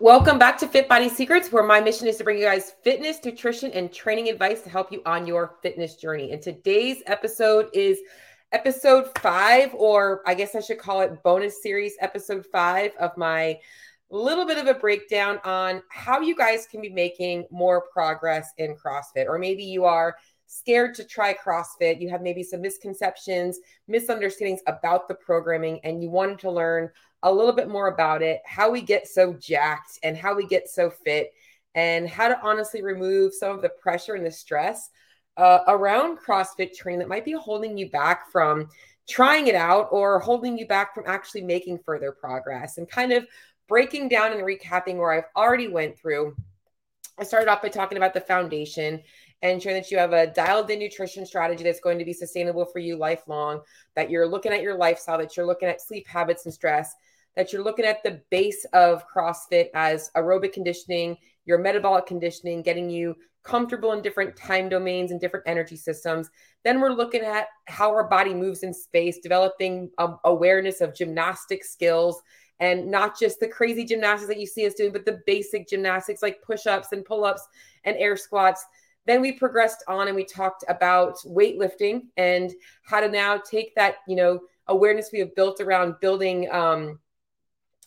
Welcome back to Fit Body Secrets, where my mission is to bring you guys fitness, nutrition, and training advice to help you on your fitness journey. And today's episode is episode five, or I guess I should call it bonus series episode five of my little bit of a breakdown on how you guys can be making more progress in CrossFit. Or maybe you are scared to try CrossFit, you have maybe some misconceptions, misunderstandings about the programming, and you wanted to learn a little bit more about it, how we get so jacked and how we get so fit, and how to honestly remove some of the pressure and the stress uh, around CrossFit training that might be holding you back from trying it out or holding you back from actually making further progress and kind of breaking down and recapping where I've already went through. I started off by talking about the foundation ensuring that you have a dialed in nutrition strategy that's going to be sustainable for you lifelong, that you're looking at your lifestyle, that you're looking at sleep habits and stress, that you're looking at the base of CrossFit as aerobic conditioning, your metabolic conditioning, getting you comfortable in different time domains and different energy systems. Then we're looking at how our body moves in space, developing um, awareness of gymnastic skills and not just the crazy gymnastics that you see us doing, but the basic gymnastics like push ups and pull ups and air squats. Then we progressed on and we talked about weightlifting and how to now take that, you know, awareness we have built around building um,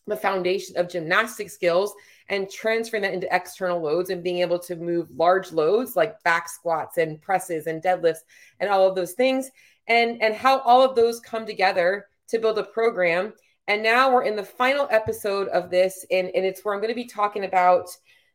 the foundation of gymnastic skills and transferring that into external loads and being able to move large loads like back squats and presses and deadlifts and all of those things. And and how all of those come together to build a program. And now we're in the final episode of this and, and it's where i'm going to be talking about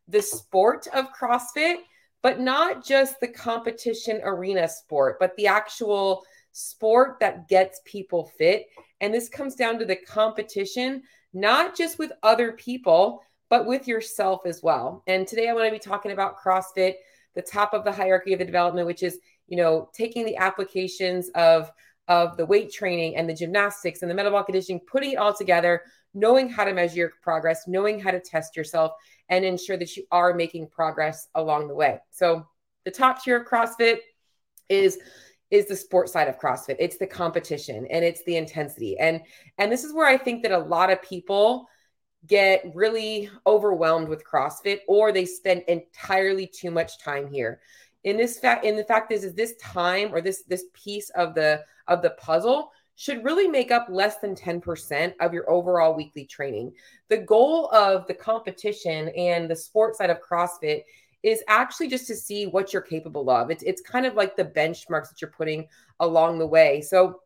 the sport of crossfit but not just the competition arena sport but the actual sport that gets people fit and this comes down to the competition not just with other people, but with yourself as well. And today I want to be talking about CrossFit, the top of the hierarchy of the development, which is, you know, taking the applications of of the weight training and the gymnastics and the metabolic conditioning, putting it all together, knowing how to measure your progress, knowing how to test yourself, and ensure that you are making progress along the way. So the top tier of CrossFit is is the sport side of CrossFit. It's the competition and it's the intensity. And and this is where I think that a lot of people get really overwhelmed with CrossFit or they spend entirely too much time here. In this fact in the fact is is this time or this this piece of the of the puzzle should really make up less than 10% of your overall weekly training. The goal of the competition and the sports side of CrossFit is actually just to see what you're capable of. It's it's kind of like the benchmarks that you're putting along the way. So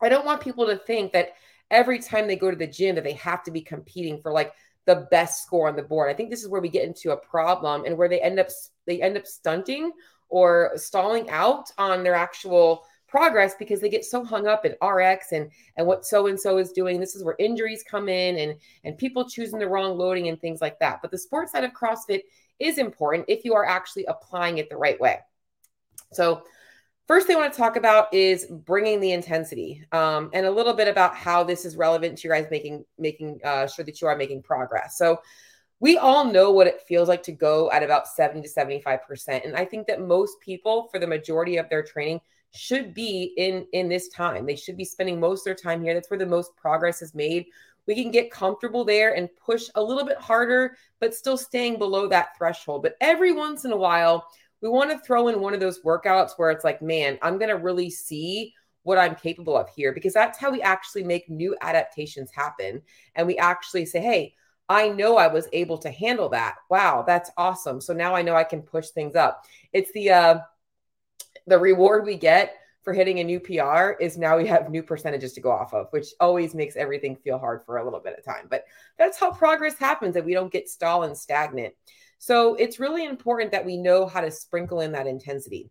I don't want people to think that every time they go to the gym that they have to be competing for like the best score on the board. I think this is where we get into a problem and where they end up they end up stunting or stalling out on their actual progress because they get so hung up in RX and and what so and so is doing. This is where injuries come in and and people choosing the wrong loading and things like that. But the sports side of CrossFit is important if you are actually applying it the right way. So, first thing I want to talk about is bringing the intensity, um, and a little bit about how this is relevant to you guys making making uh, sure that you are making progress. So, we all know what it feels like to go at about 70 to 75%. And I think that most people, for the majority of their training, should be in in this time. They should be spending most of their time here. That's where the most progress is made we can get comfortable there and push a little bit harder, but still staying below that threshold. But every once in a while, we want to throw in one of those workouts where it's like, man, I'm going to really see what I'm capable of here because that's how we actually make new adaptations happen. And we actually say, hey, I know I was able to handle that. Wow, that's awesome. So now I know I can push things up. It's the uh the reward we get for hitting a new PR is now we have new percentages to go off of, which always makes everything feel hard for a little bit of time. But that's how progress happens that we don't get stall and stagnant. So it's really important that we know how to sprinkle in that intensity.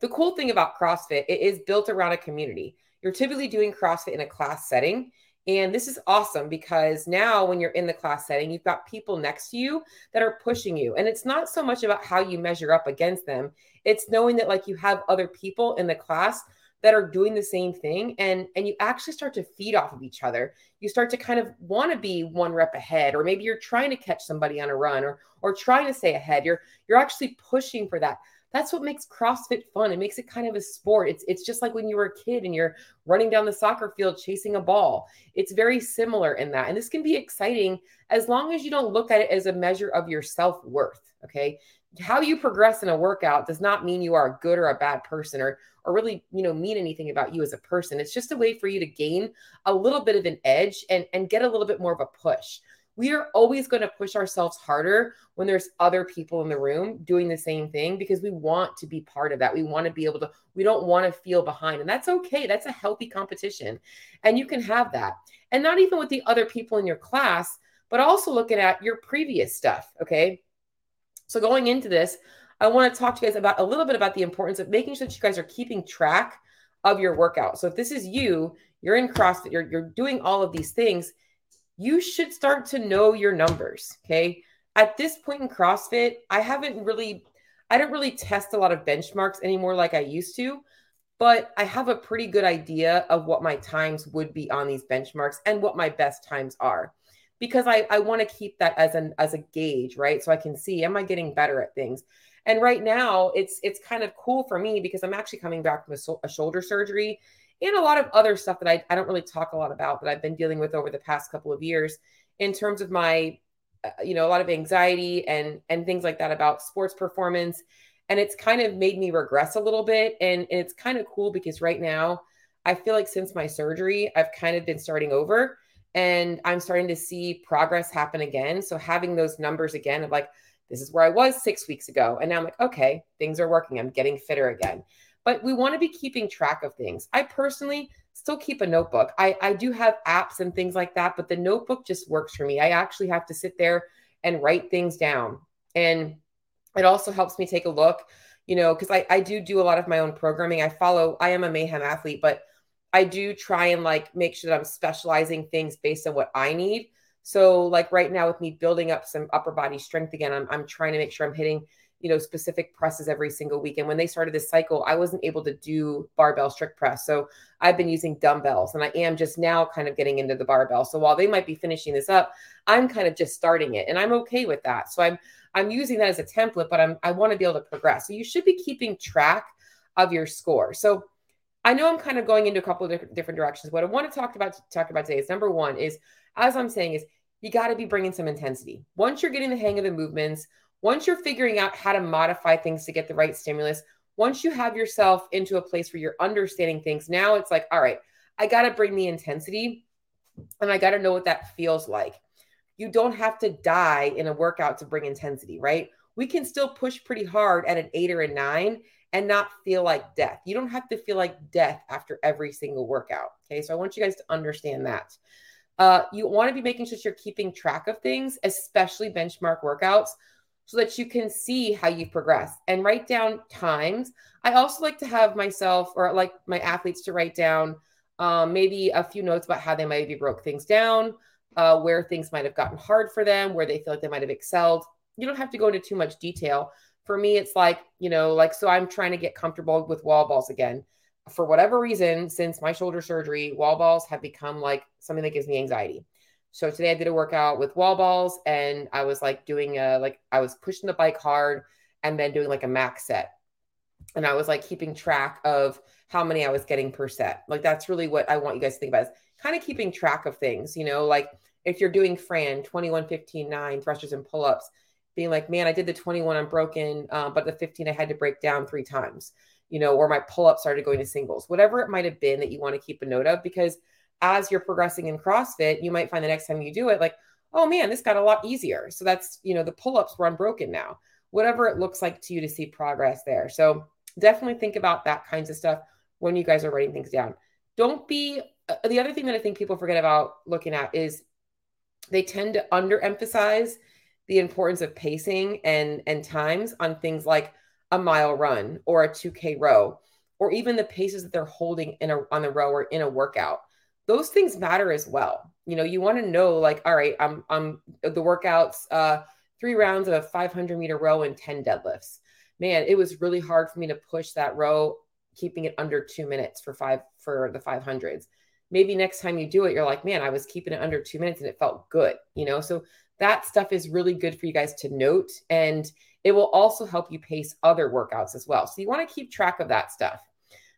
The cool thing about CrossFit, it is built around a community. You're typically doing CrossFit in a class setting. And this is awesome because now when you're in the class setting, you've got people next to you that are pushing you. And it's not so much about how you measure up against them, it's knowing that like you have other people in the class that are doing the same thing and and you actually start to feed off of each other. You start to kind of want to be one rep ahead or maybe you're trying to catch somebody on a run or or trying to stay ahead. You're you're actually pushing for that That's what makes CrossFit fun. It makes it kind of a sport. It's it's just like when you were a kid and you're running down the soccer field chasing a ball. It's very similar in that. And this can be exciting as long as you don't look at it as a measure of your self-worth, okay? How you progress in a workout does not mean you are a good or a bad person or or really, you know, mean anything about you as a person. It's just a way for you to gain a little bit of an edge and and get a little bit more of a push we are always going to push ourselves harder when there's other people in the room doing the same thing because we want to be part of that. We want to be able to, we don't want to feel behind. And that's okay. That's a healthy competition. And you can have that. And not even with the other people in your class, but also looking at your previous stuff. Okay. So going into this, I want to talk to you guys about a little bit about the importance of making sure that you guys are keeping track of your workout. So if this is you, you're in CrossFit, you're, you're doing all of these things you should start to know your numbers. Okay. At this point in CrossFit, I haven't really, I don't really test a lot of benchmarks anymore like I used to, but I have a pretty good idea of what my times would be on these benchmarks and what my best times are because I, I want to keep that as an as a gauge, right? So I can see am I getting better at things. And right now, it's it's kind of cool for me because I'm actually coming back from a, a shoulder surgery and a lot of other stuff that I, I don't really talk a lot about that I've been dealing with over the past couple of years in terms of my, uh, you know, a lot of anxiety and and things like that about sports performance. And it's kind of made me regress a little bit. And, and it's kind of cool because right now, I feel like since my surgery, I've kind of been starting over and I'm starting to see progress happen again. So having those numbers again of like, this is where I was six weeks ago. And now I'm like, okay, things are working. I'm getting fitter again but we want to be keeping track of things. I personally still keep a notebook. I, I do have apps and things like that, but the notebook just works for me. I actually have to sit there and write things down. And it also helps me take a look, you know, because I, I do do a lot of my own programming. I follow, I am a mayhem athlete, but I do try and like make sure that I'm specializing things based on what I need. So, like right now, with me building up some upper body strength again, I'm, I'm trying to make sure I'm hitting you know specific presses every single week and when they started this cycle i wasn't able to do barbell strict press. So i've been using dumbbells and i am just now kind of getting into the barbell. So while they might be finishing this up i'm kind of just starting it and i'm okay with that. So i'm i'm using that as a template but i'm i want to be able to progress. So you should be keeping track of your score. So i know i'm kind of going into a couple of different directions. What i want to talk about talk about today is number one is as i'm saying is you got to be bringing some intensity. Once you're getting the hang of the movements once you're figuring out how to modify things to get the right stimulus, once you have yourself into a place where you're understanding things, now it's like, all right, I got to bring the intensity and I got to know what that feels like. You don't have to die in a workout to bring intensity, right? We can still push pretty hard at an eight or a nine and not feel like death. You don't have to feel like death after every single workout. Okay. So I want you guys to understand that. Uh, you want to be making sure you're keeping track of things, especially benchmark workouts, so that you can see how you progress and write down times. I also like to have myself or like my athletes to write down um, maybe a few notes about how they maybe broke things down, uh, where things might have gotten hard for them, where they feel like they might have excelled. You don't have to go into too much detail. For me, it's like, you know, like, so I'm trying to get comfortable with wall balls again. For whatever reason, since my shoulder surgery, wall balls have become like something that gives me anxiety. So today I did a workout with wall balls and I was like doing a like I was pushing the bike hard and then doing like a max set. And I was like keeping track of how many I was getting per set. Like that's really what I want you guys to think about is kind of keeping track of things, you know, like if you're doing Fran 21, 15, 9 thrusters and pull-ups, being like, man, I did the 21 unbroken, uh, but the 15 I had to break down three times, you know, or my pull-up started going to singles, whatever it might have been that you want to keep a note of because – as you're progressing in CrossFit, you might find the next time you do it, like, oh man, this got a lot easier. So that's, you know, the pull ups were unbroken now, whatever it looks like to you to see progress there. So definitely think about that kinds of stuff when you guys are writing things down. Don't be, uh, the other thing that I think people forget about looking at is they tend to underemphasize the importance of pacing and and times on things like a mile run or a 2k row or even the paces that they're holding in a on the row or in a workout those things matter as well. You know, you want to know like, all right, I'm I'm the workouts, uh, three rounds of a 500 meter row and 10 deadlifts. Man, it was really hard for me to push that row, keeping it under two minutes for five for the 500s. Maybe next time you do it, you're like, man, I was keeping it under two minutes and it felt good, you know. So that stuff is really good for you guys to note. And it will also help you pace other workouts as well. So you want to keep track of that stuff.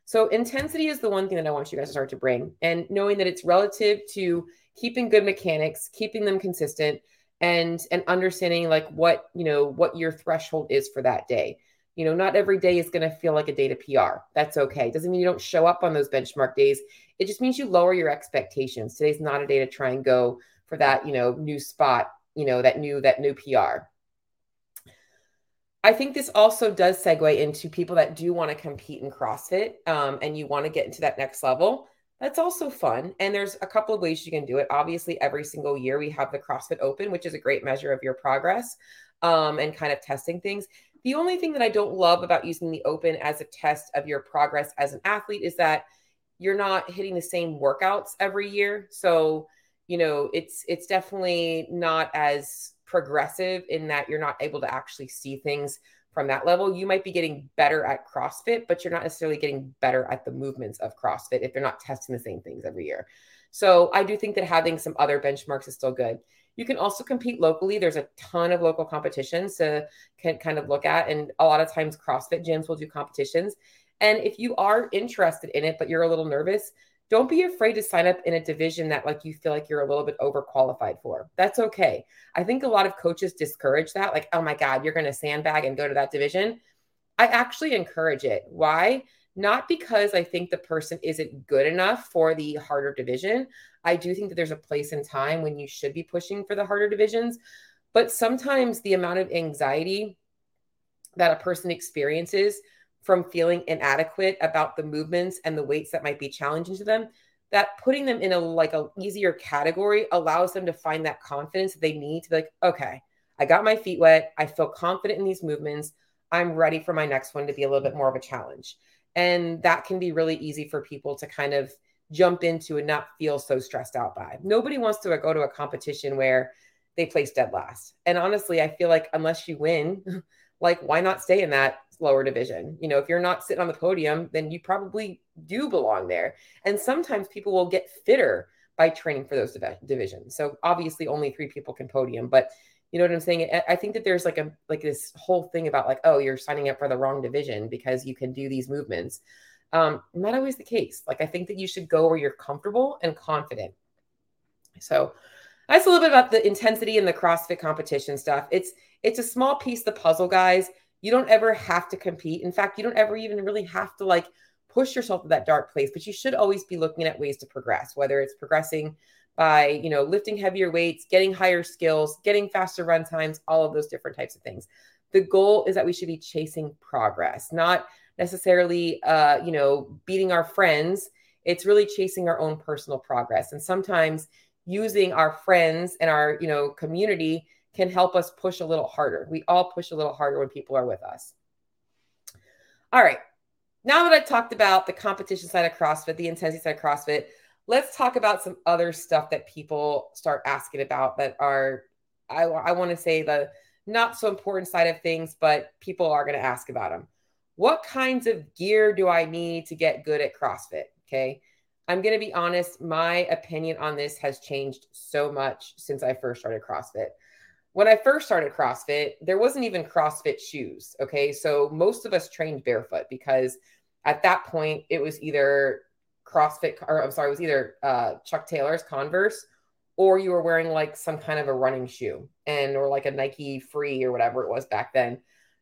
So intensity is the one thing that I want you guys to start to bring and knowing that it's relative to keeping good mechanics, keeping them consistent and and understanding like what, you know, what your threshold is for that day. You know, not every day is going to feel like a day to PR. That's okay. Doesn't mean you don't show up on those benchmark days. It just means you lower your expectations. Today's not a day to try and go for that, you know, new spot, you know, that new that new PR. I think this also does segue into people that do want to compete in CrossFit um, and you want to get into that next level. That's also fun. And there's a couple of ways you can do it. Obviously, every single year we have the CrossFit Open, which is a great measure of your progress um, and kind of testing things. The only thing that I don't love about using the Open as a test of your progress as an athlete is that you're not hitting the same workouts every year. So, you know, it's it's definitely not as progressive in that you're not able to actually see things from that level. You might be getting better at CrossFit, but you're not necessarily getting better at the movements of CrossFit if they're not testing the same things every year. So I do think that having some other benchmarks is still good. You can also compete locally. There's a ton of local competitions to can kind of look at. And a lot of times CrossFit gyms will do competitions. And if you are interested in it, but you're a little nervous, don't be afraid to sign up in a division that like you feel like you're a little bit overqualified for. That's okay. I think a lot of coaches discourage that like, "Oh my god, you're going to sandbag and go to that division." I actually encourage it. Why? Not because I think the person isn't good enough for the harder division. I do think that there's a place and time when you should be pushing for the harder divisions, but sometimes the amount of anxiety that a person experiences from feeling inadequate about the movements and the weights that might be challenging to them that putting them in a like a easier category allows them to find that confidence that they need to be like okay i got my feet wet. I feel confident in these movements. I'm ready for my next one to be a little bit more of a challenge. And that can be really easy for people to kind of jump into and not feel so stressed out by. Nobody wants to go to a competition where they place dead last. And honestly i feel like unless you win like why not stay in that lower division. You know, if you're not sitting on the podium, then you probably do belong there. And sometimes people will get fitter by training for those div- divisions. So obviously only three people can podium, but you know what I'm saying? I think that there's like a like this whole thing about like, oh, you're signing up for the wrong division because you can do these movements. Um, not always the case. Like I think that you should go where you're comfortable and confident. So that's a little bit about the intensity and the CrossFit competition stuff. It's it's a small piece of the puzzle, guys you don't ever have to compete. In fact, you don't ever even really have to like push yourself to that dark place, but you should always be looking at ways to progress, whether it's progressing by, you know, lifting heavier weights, getting higher skills, getting faster run times, all of those different types of things. The goal is that we should be chasing progress, not necessarily uh, you know, beating our friends. It's really chasing our own personal progress. And sometimes using our friends and our, you know, community can help us push a little harder. We all push a little harder when people are with us. All right. Now that I've talked about the competition side of CrossFit, the intensity side of CrossFit, let's talk about some other stuff that people start asking about that are, I, I want to say, the not so important side of things, but people are going to ask about them. What kinds of gear do I need to get good at CrossFit? Okay. I'm going to be honest, my opinion on this has changed so much since I first started CrossFit when I first started CrossFit, there wasn't even CrossFit shoes. Okay. So most of us trained barefoot because at that point it was either CrossFit or I'm sorry, it was either uh, Chuck Taylor's Converse or you were wearing like some kind of a running shoe and or like a Nike free or whatever it was back then.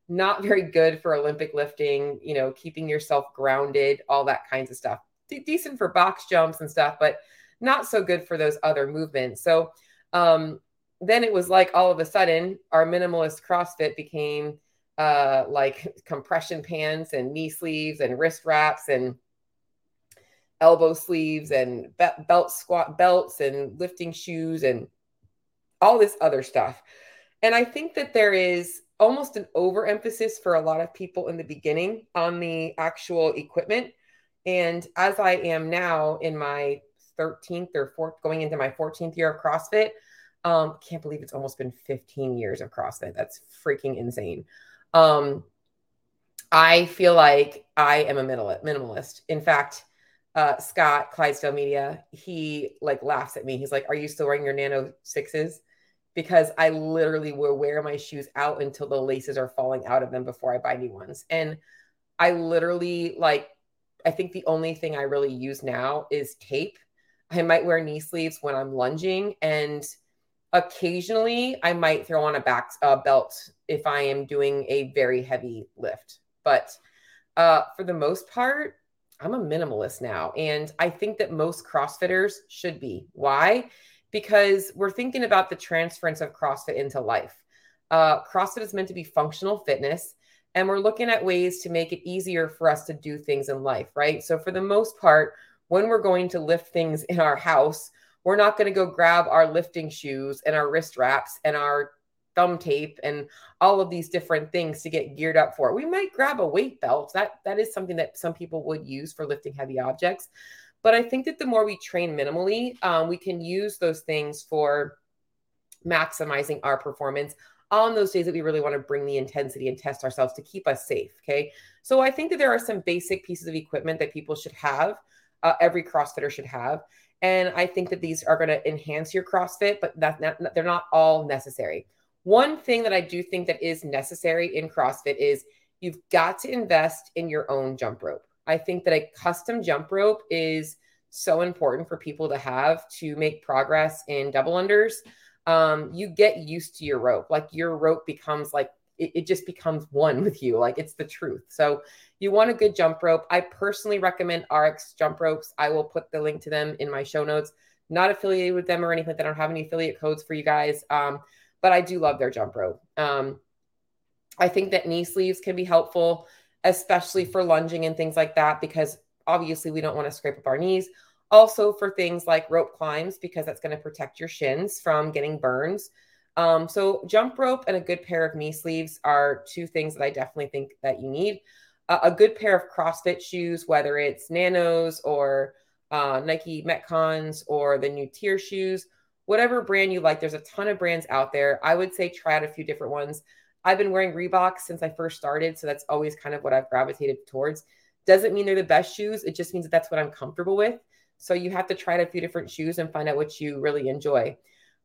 Not very good for Olympic lifting, you know, keeping yourself grounded, all that kinds of stuff. D- decent for box jumps and stuff, but not so good for those other movements. So, um, then it was like all of a sudden our minimalist CrossFit became uh, like compression pants and knee sleeves and wrist wraps and elbow sleeves and be- belt squat belts and lifting shoes and all this other stuff. And I think that there is almost an overemphasis for a lot of people in the beginning on the actual equipment. And as I am now in my 13th or fourth, going into my 14th year of CrossFit, um, can't believe it's almost been 15 years of CrossFit. That's freaking insane. Um, I feel like I am a middle minimalist. In fact, uh, Scott Clydesdale Media, he like laughs at me. He's like, "Are you still wearing your Nano sixes? because I literally will wear my shoes out until the laces are falling out of them before I buy new ones. And I literally like, I think the only thing I really use now is tape. I might wear knee sleeves when I'm lunging, and occasionally I might throw on a back uh, belt if I am doing a very heavy lift. But uh, for the most part, I'm a minimalist now. And I think that most CrossFitters should be. Why? Because we're thinking about the transference of CrossFit into life. Uh, CrossFit is meant to be functional fitness, and we're looking at ways to make it easier for us to do things in life, right? So, for the most part, when we're going to lift things in our house, we're not going to go grab our lifting shoes and our wrist wraps and our thumb tape and all of these different things to get geared up for. it. We might grab a weight belt. That that is something that some people would use for lifting heavy objects. But I think that the more we train minimally, um, we can use those things for maximizing our performance on those days that we really want to bring the intensity and test ourselves to keep us safe. Okay. So I think that there are some basic pieces of equipment that people should have, uh, every CrossFitter should have. And I think that these are going to enhance your CrossFit, but that's not, they're not all necessary. One thing that I do think that is necessary in CrossFit is you've got to invest in your own jump rope. I think that a custom jump rope is so important for people to have to make progress in double unders. Um, you get used to your rope. Like your rope becomes like it, it, just becomes one with you. Like it's the truth. So you want a good jump rope. I personally recommend RX jump ropes. I will put the link to them in my show notes. Not affiliated with them or anything. They don't have any affiliate codes for you guys. Um, but I do love their jump rope. Um, I think that knee sleeves can be helpful, especially for lunging and things like that, because obviously we don't want to scrape up our knees. Also, for things like rope climbs, because that's going to protect your shins from getting burns. Um, so, jump rope and a good pair of knee sleeves are two things that I definitely think that you need. Uh, a good pair of CrossFit shoes, whether it's Nanos or uh, Nike Metcons or the new TYR shoes, whatever brand you like. There's a ton of brands out there. I would say try out a few different ones. I've been wearing Reebok since I first started, so that's always kind of what I've gravitated towards. Doesn't mean they're the best shoes. It just means that that's what I'm comfortable with. So you have to try out a few different shoes and find out what you really enjoy.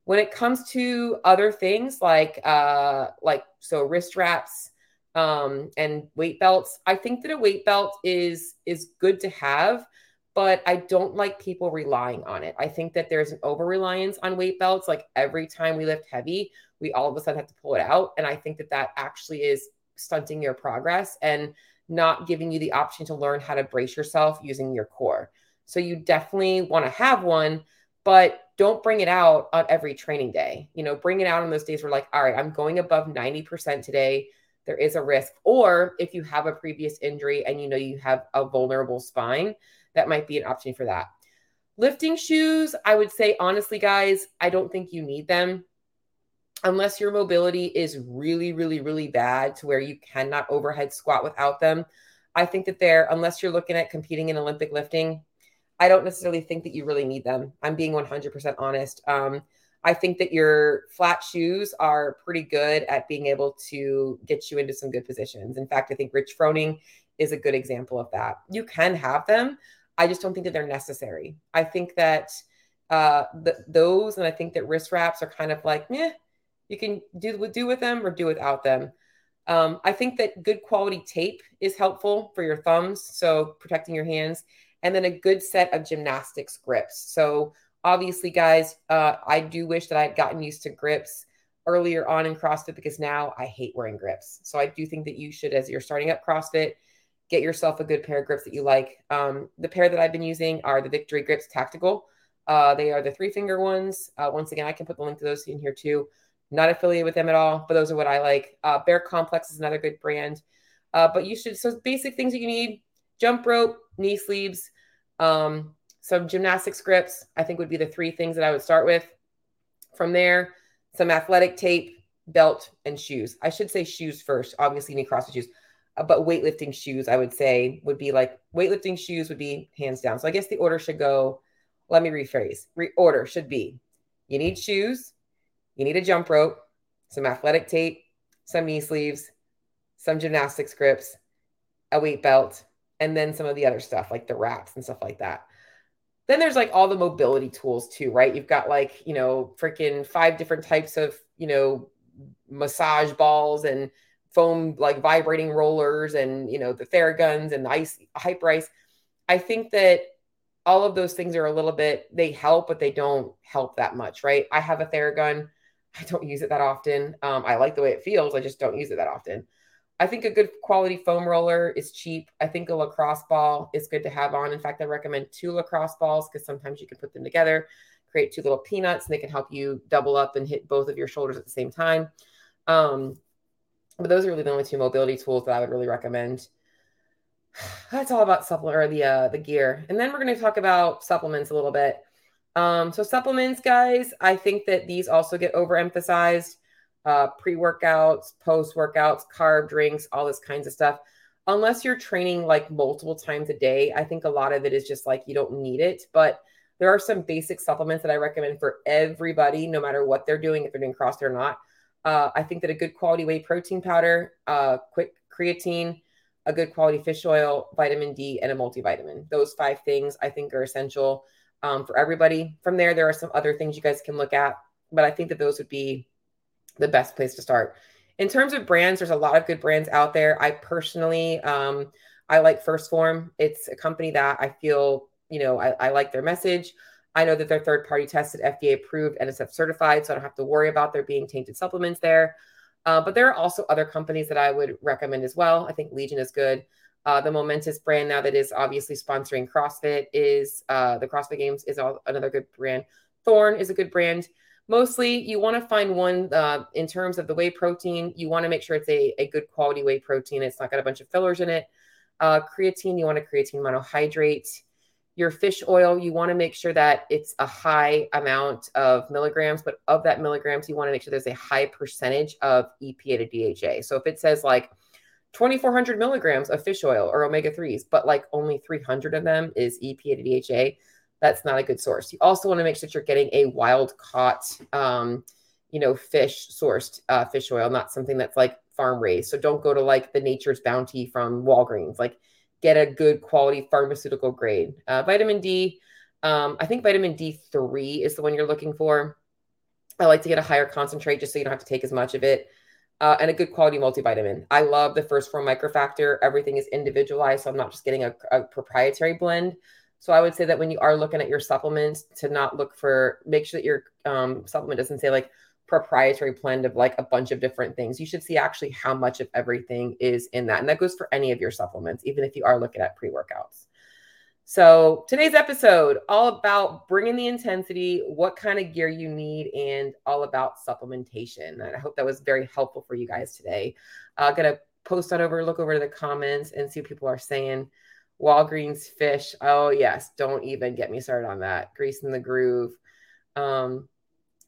When it comes to other things like uh like so wrist wraps um and weight belts, I think that a weight belt is is good to have but I don't like people relying on it. I think that there's an over reliance on weight belts. Like every time we lift heavy, we all of a sudden have to pull it out. And I think that that actually is stunting your progress and not giving you the option to learn how to brace yourself using your core. So you definitely want to have one, but don't bring it out on every training day. You know, bring it out on those days where, like, all right, I'm going above 90% today. There is a risk. Or if you have a previous injury and you know you have a vulnerable spine, that might be an option for that. Lifting shoes, I would say honestly, guys, I don't think you need them unless your mobility is really, really, really bad to where you cannot overhead squat without them. I think that they're, unless you're looking at competing in Olympic lifting, I don't necessarily think that you really need them. I'm being 100% honest. Um, I think that your flat shoes are pretty good at being able to get you into some good positions. In fact, I think Rich Froning is a good example of that. You can have them, I just don't think that they're necessary. I think that uh, the, those and I think that wrist wraps are kind of like, yeah, you can do do with them or do without them. Um, I think that good quality tape is helpful for your thumbs, so protecting your hands, and then a good set of gymnastics grips. So obviously, guys, uh, I do wish that I had gotten used to grips earlier on in CrossFit because now I hate wearing grips. So I do think that you should, as you're starting up CrossFit, get yourself a good pair of grips that you like. Um, the pair that I've been using are the Victory Grips Tactical. Uh, they are the three finger ones. Uh, once again, I can put the link to those in here too. Not affiliated with them at all, but those are what I like. Uh, Bear KompleX is another good brand. Uh, but you should, so basic things that you need jump rope, knee sleeves, um, some gymnastics grips, I think would be the three things that I would start with. From there, some athletic tape, belt, and shoes. I should say shoes first. Obviously, need CrossFit shoes. Uh, but weightlifting shoes, I would say, would be like weightlifting shoes would be hands down. So I guess the order should go. Let me rephrase. Re- order should be: you need shoes, you need a jump rope, some athletic tape, some knee sleeves, some gymnastics grips, a weight belt, and then some of the other stuff like the wraps and stuff like that. then there's like all the mobility tools too, right? You've got like, you know, freaking five different types of, you know, massage balls and foam like vibrating rollers and, you know, the Theraguns and the ice Hyperice. I think that all of those things are a little bit, they help, but they don't help that much, right? I have a Theragun. I don't use it that often. Um, I like the way it feels. I just don't use it that often. I think a good quality foam roller is cheap. I think a lacrosse ball is good to have on. In fact, I recommend two lacrosse balls because sometimes you can put them together, create two little peanuts, and they can help you double up and hit both of your shoulders at the same time. Um, but those are really the only two mobility tools that I would really recommend. That's all about supplement or the uh, the gear, and then we're going to talk about supplements a little bit. Um, so supplements, guys, I think that these also get overemphasized uh, pre workouts, post workouts, carb drinks, all this kinds of stuff. Unless you're training like multiple times a day, I think a lot of it is just like you don't need it. But there are some basic supplements that I recommend for everybody, no matter what they're doing, if they're doing CrossFit or not. Uh, I think that a good quality whey protein powder, uh, quick creatine, a good quality fish oil, vitamin D, and a multivitamin. Those five things I think are essential um, for everybody. From there, there are some other things you guys can look at, but I think that those would be the best place to start. In terms of brands, there's a lot of good brands out there. I personally, um, I like 1st Phorm. It's a company that I feel, you know, I, I like their message. I know that they're third party tested, FDA approved, NSF certified, so I don't have to worry about there being tainted supplements there. Uh, but there are also other companies that I would recommend as well. I think Legion is good. Uh, the Momentous brand now that is obviously sponsoring CrossFit is uh, the CrossFit Games is all, another good brand. Thorne is a good brand mostly you want to find one uh, in terms of the whey protein you want to make sure it's a, a good quality whey protein it's not got a bunch of fillers in it. Uh, creatine you want a creatine monohydrate. Your fish oil you want to make sure that it's a high amount of milligrams but of that milligrams you want to make sure there's a high percentage of epa to dha so if it says like 2400 milligrams of fish oil or omega 3s but like only 300 of them is epa to dha that's not a good source. You also want to make sure that you're getting a wild caught, um, you know, fish sourced uh, fish oil, not something that's like farm raised. So don't go to like the Nature's Bounty from Walgreens. Like get a good quality pharmaceutical grade. Uh, vitamin D, um, I think vitamin D3 is the one you're looking for. I like to get a higher concentrate just so you don't have to take as much of it. Uh, and a good quality multivitamin. I love the 1st Phorm microfactor. Everything is individualized, so I'm not just getting a, a proprietary blend. So I would say that when you are looking at your supplements, to not look for, make sure that your um, supplement doesn't say like proprietary blend of like a bunch of different things. You should see actually how much of everything is in that. And that goes for any of your supplements, even if you are looking at pre workouts. So today's episode, all about bringing the intensity, what kind of gear you need, and all about supplementation. And I hope that was very helpful for you guys today. I'm uh, gonna post on over, look over to the comments, and see what people are saying. Walgreens fish. Oh yes, don't even get me started on that. Grease in the groove. Um,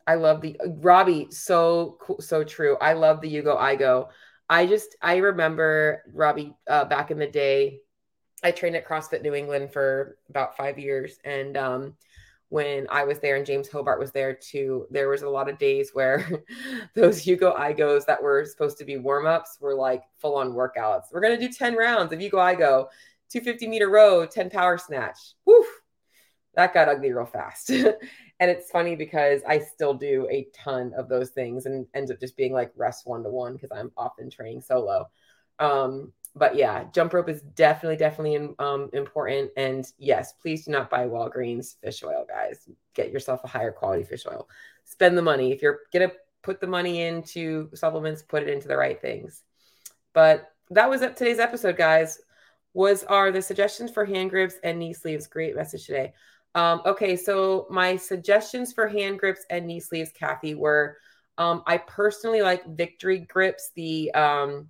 I love the Robbie. So so true. I love the You Go I Go. I just I remember Robbie uh, back in the day. I trained at CrossFit New England for about five years, and um, when I was there and James Hobart was there too, there was a lot of days where those You Go I Goes that were supposed to be warm ups were like full on workouts. We're gonna do ten rounds of You Go I Go 250 meter row, 10 power snatch. Whew, that got ugly real fast. and it's funny because I still do a ton of those things and ends up just being like rest one to one because I'm often training solo. Um, but yeah, jump rope is definitely, definitely in, um, important. And yes, please do not buy Walgreens fish oil, guys. Get yourself a higher quality fish oil. Spend the money. If you're going to put the money into supplements, put it into the right things. But that was up today's episode, guys was are the suggestions for hand grips and knee sleeves. Great message today. Um, okay, so my suggestions for hand grips and knee sleeves, Kathy, were um, I personally like Victory grips. The um,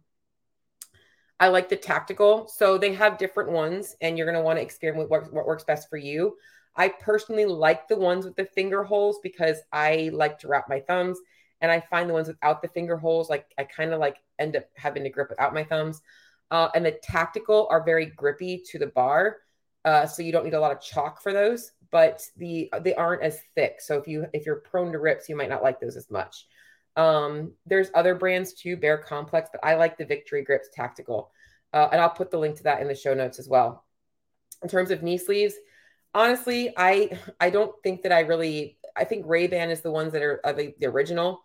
I like the tactical. So they have different ones, and you're going to want to experiment with what, what works best for you. I personally like the ones with the finger holes because I like to wrap my thumbs, and I find the ones without the finger holes like I kind of like end up having to grip without my thumbs. Uh, and the tactical are very grippy to the bar. Uh, so you don't need a lot of chalk for those, but the they aren't as thick. So if you if you're prone to rips, you might not like those as much. Um, there's other brands too, Bear KompleX, but I like the Victory Grips Tactical. Uh, and I'll put the link to that in the show notes as well. In terms of knee sleeves, honestly, I I don't think that I really. I think Rehband is the ones that are, are the, the original.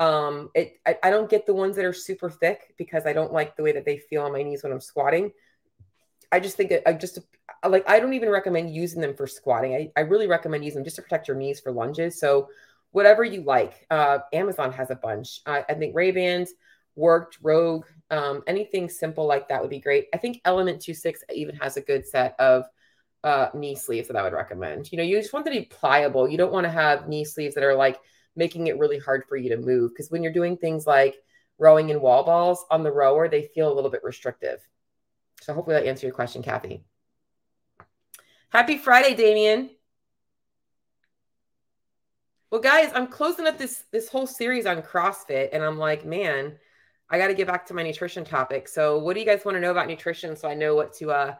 Um, it I, I don't get the ones that are super thick because I don't like the way that they feel on my knees when I'm squatting. I just think I just like I don't even recommend using them for squatting. I, I really recommend using them just to protect your knees for lunges. So whatever you like. Uh, Amazon has a bunch. Uh, I think Rehbands worked, Rogue, um, anything simple like that would be great. I think Element 26 even has a good set of uh, knee sleeves that I would recommend. You know, you just want them to be pliable. You don't want to have knee sleeves that are like making it really hard for you to move because when you're doing things like rowing in wall balls on the rower, they feel a little bit restrictive. So hopefully that answered your question, Kathy. Happy Friday, Damien. Well, guys, I'm closing up this this whole series on CrossFit, and I'm like, man, I got to get back to my nutrition topic. So, what do you guys want to know about nutrition so I know what to uh,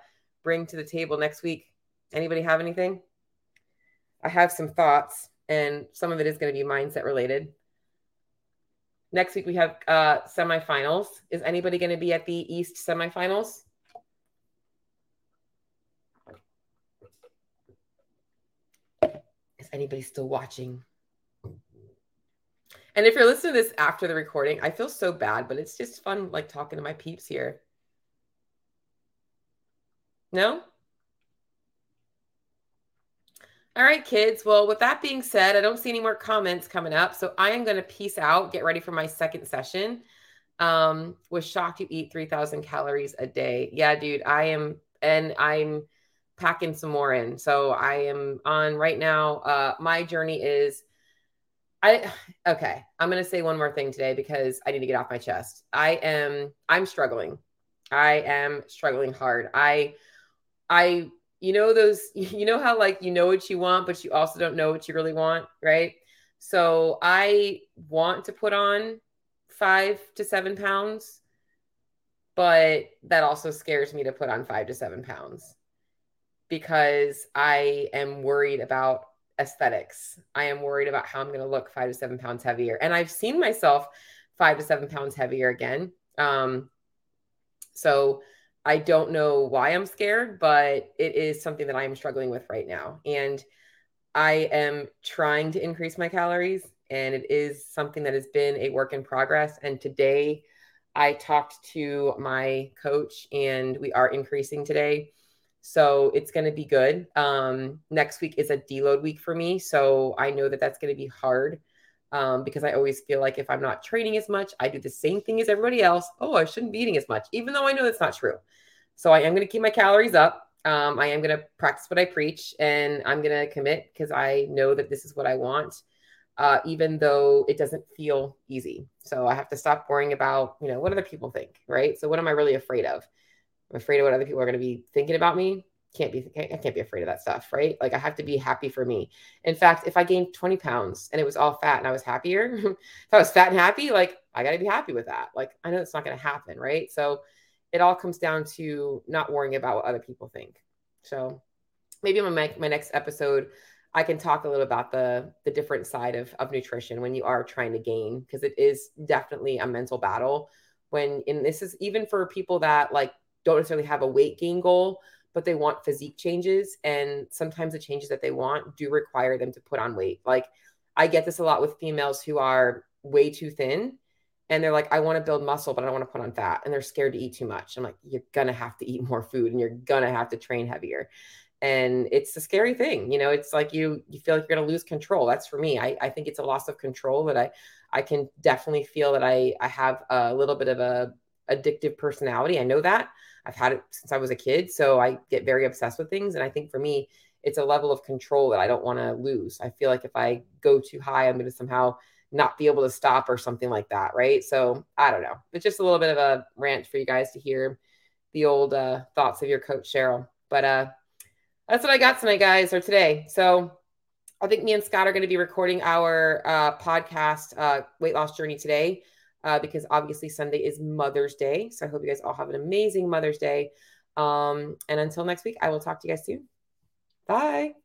bring to the table next week? Anybody have anything? I have some thoughts, and some of it is going to be mindset related. Next week we have uh, semifinals. Is anybody going to be at the East semifinals? Is anybody still watching? And if you're listening to this after the recording, I feel so bad, but it's just fun like talking to my peeps here. No? All right, kids. Well, with that being said, I don't see any more comments coming up. So I am going to peace out, get ready for my second session. Um, was shocked you eat 3,000 calories a day. Yeah, dude, I am, and I'm packing some more in. So I am on right now. Uh, my journey is I okay. I'm gonna say one more thing today because I need to get off my chest. I am I'm struggling. I am struggling hard. I I you know those you know how like you know what you want, but you also don't know what you really want, right? So I want to put on five to seven pounds, but that also scares me to put on five to seven pounds because I am worried about aesthetics. I am worried about how I'm going to look five to seven pounds heavier. And I've seen myself five to seven pounds heavier again. Um, so I don't know why I'm scared, but it is something that I am struggling with right now. And I am trying to increase my calories, and it is something that has been a work in progress. And today I talked to my coach, and we are increasing today. So it's going to be good. Um, next week is a deload week for me. So I know that that's going to be hard um, because I always feel like if I'm not training as much, I do the same thing as everybody else. Oh, I shouldn't be eating as much, even though I know that's not true. So I am going to keep my calories up. Um, I am going to practice what I preach and I'm going to commit because I know that this is what I want, uh, even though it doesn't feel easy. So I have to stop worrying about, you know, what other people think, right? So what am I really afraid of? I'm afraid of what other people are going to be thinking about me. Can't be, I can't be afraid of that stuff, right? Like I have to be happy for me. In fact, if I gained 20 pounds and it was all fat and I was happier, if I was fat and happy, like I got to be happy with that. Like I know it's not going to happen, right? So it all comes down to not worrying about what other people think. So maybe my, my next episode, I can talk a little about the the different side of, of nutrition when you are trying to gain because it is definitely a mental battle when and this is even for people that like don't necessarily have a weight gain goal, but they want physique changes. And sometimes the changes that they want do require them to put on weight. Like I get this a lot with females who are way too thin and they're like, I want to build muscle, but I don't want to put on fat. And they're scared to eat too much. I'm like, you're going to have to eat more food and you're going to have to train heavier. And it's a scary thing. You know, it's like you, you feel like you're going to lose control. That's for me. I, I think it's a loss of control that I, I can definitely feel that I, I have a little bit of a addictive personality. I know that. I've had it since I was a kid. So I get very obsessed with things. And I think for me, it's a level of control that I don't want to lose. I feel like if I go too high, I'm going to somehow not be able to stop or something like that. Right. So I don't know. It's just a little bit of a rant for you guys to hear the old uh, thoughts of your coach, Cheryl. But uh, that's what I got tonight, guys, or today. So I think me and Scott are going to be recording our uh, podcast, uh, Weight Loss Journey today uh, because obviously Sunday is Mother's Day. So I hope you guys all have an amazing Mother's Day. Um, and until next week, I will talk to you guys soon. Bye.